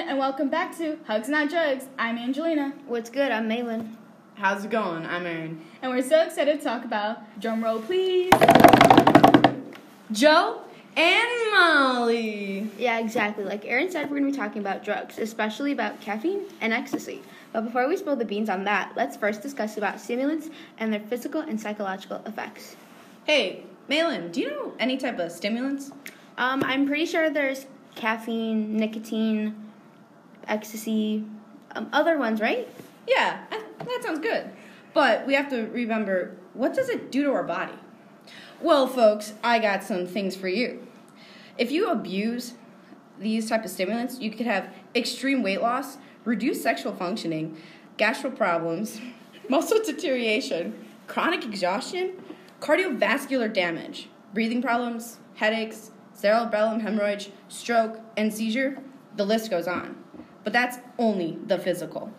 and welcome back to Hugs Not Drugs. I'm Angelina, What's good? I'm Malin. How's it going? I'm Aaron. and we're so excited to talk about drum roll, please. Joe and Molly. Yeah, exactly. Like Aaron said, we're going to be talking about drugs, especially about caffeine and ecstasy. But before we spill the beans on that, let's first discuss about stimulants and their physical and psychological effects. Hey, Malin, do you know any type of stimulants? Um, I'm pretty sure there's caffeine, nicotine, ecstasy, um, other ones, right? Yeah, I- that sounds good. But we have to remember what does it do to our body? Well, folks, I got some things for you. If you abuse these type of stimulants, you could have extreme weight loss, reduced sexual functioning, gastro problems, muscle deterioration, chronic exhaustion, cardiovascular damage, breathing problems, headaches, cerebellum hemorrhage, stroke, and seizure. The list goes on. But that's only the physical.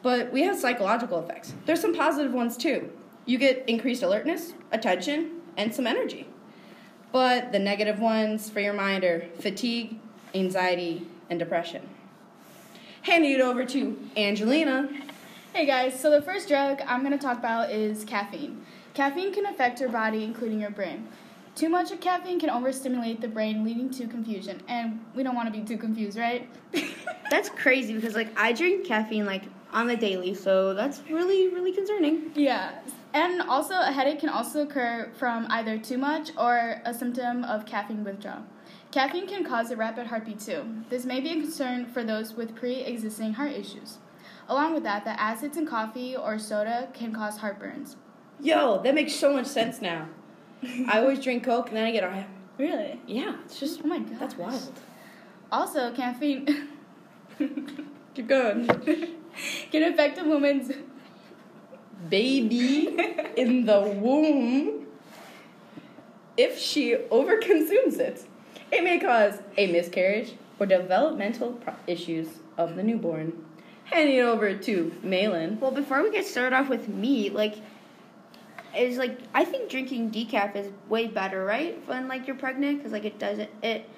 But we have psychological effects. There's some positive ones too. You get increased alertness, attention, and some energy. But the negative ones for your mind are fatigue, anxiety, and depression. Handing it over to Angelina. Hey guys, so the first drug I'm going to talk about is caffeine. Caffeine can affect your body, including your brain. Too much of caffeine can overstimulate the brain, leading to confusion. And we don't want to be too confused, right? That's crazy because like I drink caffeine like on the daily, so that's really really concerning. Yeah. And also, a headache can also occur from either too much or a symptom of caffeine withdrawal. Caffeine can cause a rapid heartbeat too. This may be a concern for those with pre existing heart issues. Along with that, the acids in coffee or soda can cause heartburns. Yo, that makes so much sense now. I always drink Coke and then I get a. Really? Yeah, it's just. Oh my god. That's wild. Also, caffeine Keep going. can affect a woman's. Baby in the womb. If she overconsumes it, it may cause a miscarriage or developmental pro- issues of the newborn. Handing it over to Malin. Well, before we get started off with me, like, is like I think drinking decaf is way better, right? When like you're pregnant, because like it doesn't it.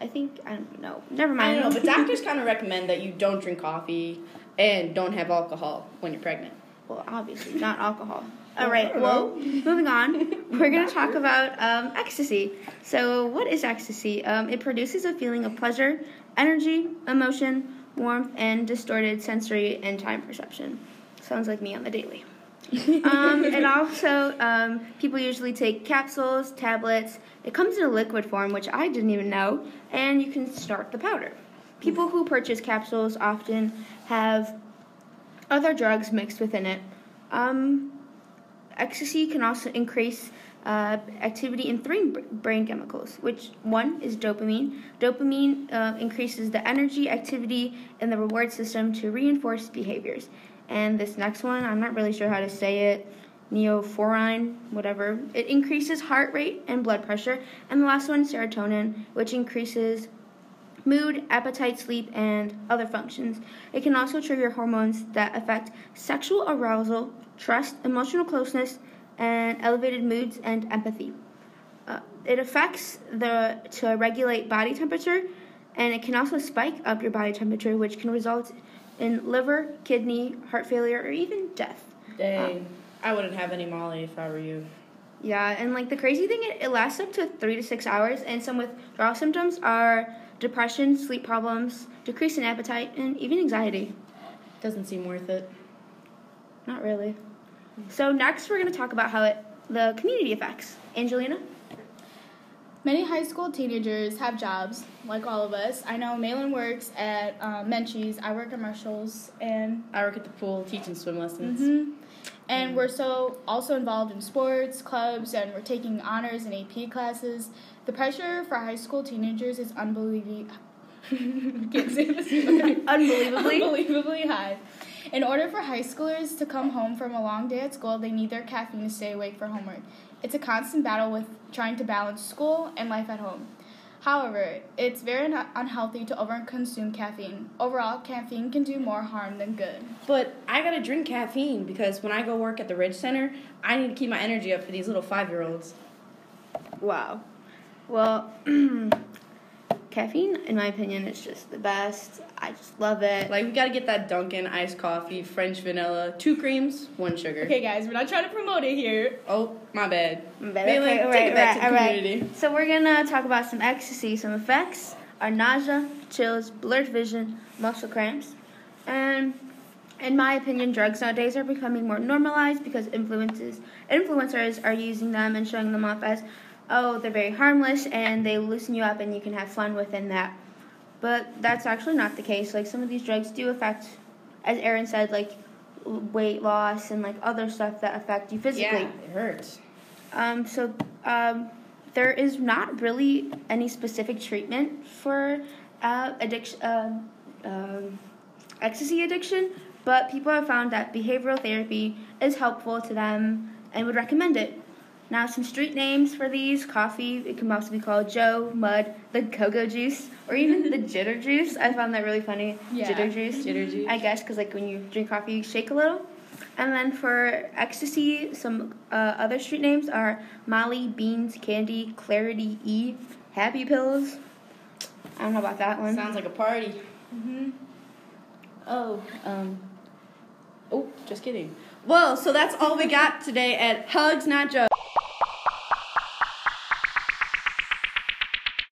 I think I don't know. Never I mind. don't know, but doctors kind of recommend that you don't drink coffee and don't have alcohol when you're pregnant. well, obviously not alcohol. All right. Well, I right. don't Well, know. moving on, we're gonna talk about um, ecstasy. So, what is ecstasy? Um, it produces a feeling of pleasure, energy, emotion, warmth, and distorted sensory and time perception. Sounds like me on the daily. Um, and also, um, people usually take capsules, tablets. It comes in a liquid form, which I didn't even know, and you can snort the powder. People who purchase capsules often have other drugs mixed within it. Um, ecstasy can also increase uh, activity in three brain chemicals, which one is dopamine. Dopamine uh, increases the energy, activity, and the reward system to reinforce behaviors. And this next one, I'm not really sure how to say it. Neophorine, whatever. It increases heart rate and blood pressure. And the last one, serotonin, which increases mood, appetite, sleep, and other functions. It can also trigger hormones that affect sexual arousal, trust, emotional closeness, and elevated moods and empathy. Uh, it affects the to regulate body temperature, and it can also spike up your body temperature, which can result in liver, kidney, heart failure, or even death. Dang. I wouldn't have any Molly if I were you. Yeah, and like the crazy thing, it, it lasts up to three to six hours, and some withdrawal symptoms are depression, sleep problems, decrease in appetite, and even anxiety. Doesn't seem worth it. Not really. So next, we're going to talk about how it the community effects. Angelina. Many high school teenagers have jobs, like all of us. I know Malin works at um, Menchie's, I work at Marshall's, and I work at the pool teaching swim lessons. Mhm. And we're so also involved in sports, clubs, and we're taking honors and AP classes. The pressure for high school teenagers is unbelievably can't say this Unbelievably. unbelievably high. In order for high schoolers to come home from a long day at school, they need their caffeine to stay awake for homework. It's a constant battle with trying to balance school and life at home. However, it's very un- unhealthy to overconsume caffeine. Overall, caffeine can do more harm than good. But I gotta drink caffeine because when I go work at the Ridge Center, I need to keep my energy up for these little five year olds. Wow. Well, caffeine, in my opinion, is just the best. I just love it. Like we gotta get that Dunkin' iced coffee, French vanilla, two creams, one sugar. Okay, guys, we're not trying to promote it here. Oh, my bad. But Bailey, okay, take it back to the community. So we're gonna talk about some ecstasy. Some effects are nausea, chills, blurred vision, muscle cramps, and in my opinion, drugs nowadays are becoming more normalized because influences influencers are using them and showing them off as, oh, they're very harmless and they loosen you up and you can have fun within that. But that's actually not the case. Like some of these drugs do affect, as Aaron said, like weight loss and like other stuff that affect you physically. Yeah, it hurts. Um, so um, there is not really any specific treatment for uh, addiction, um um, ecstasy addiction, but people have found that behavioral therapy is helpful to them and would recommend it. Now, some street names for these coffee, it can also be called Joe, Mud, the Cocoa Juice, or even the Jitter Juice. I found that really funny. Yeah, Jitter Juice. Jitter juice. I guess because like when you drink coffee, you shake a little. And then for ecstasy, some uh, other street names are Molly, Beans, Candy, Clarity, E, Happy Pills. I don't know about that one. Sounds like a party. Mm-hmm. Oh, um, oh, just kidding. Well, so that's all we got today at Hugs Not Jokes.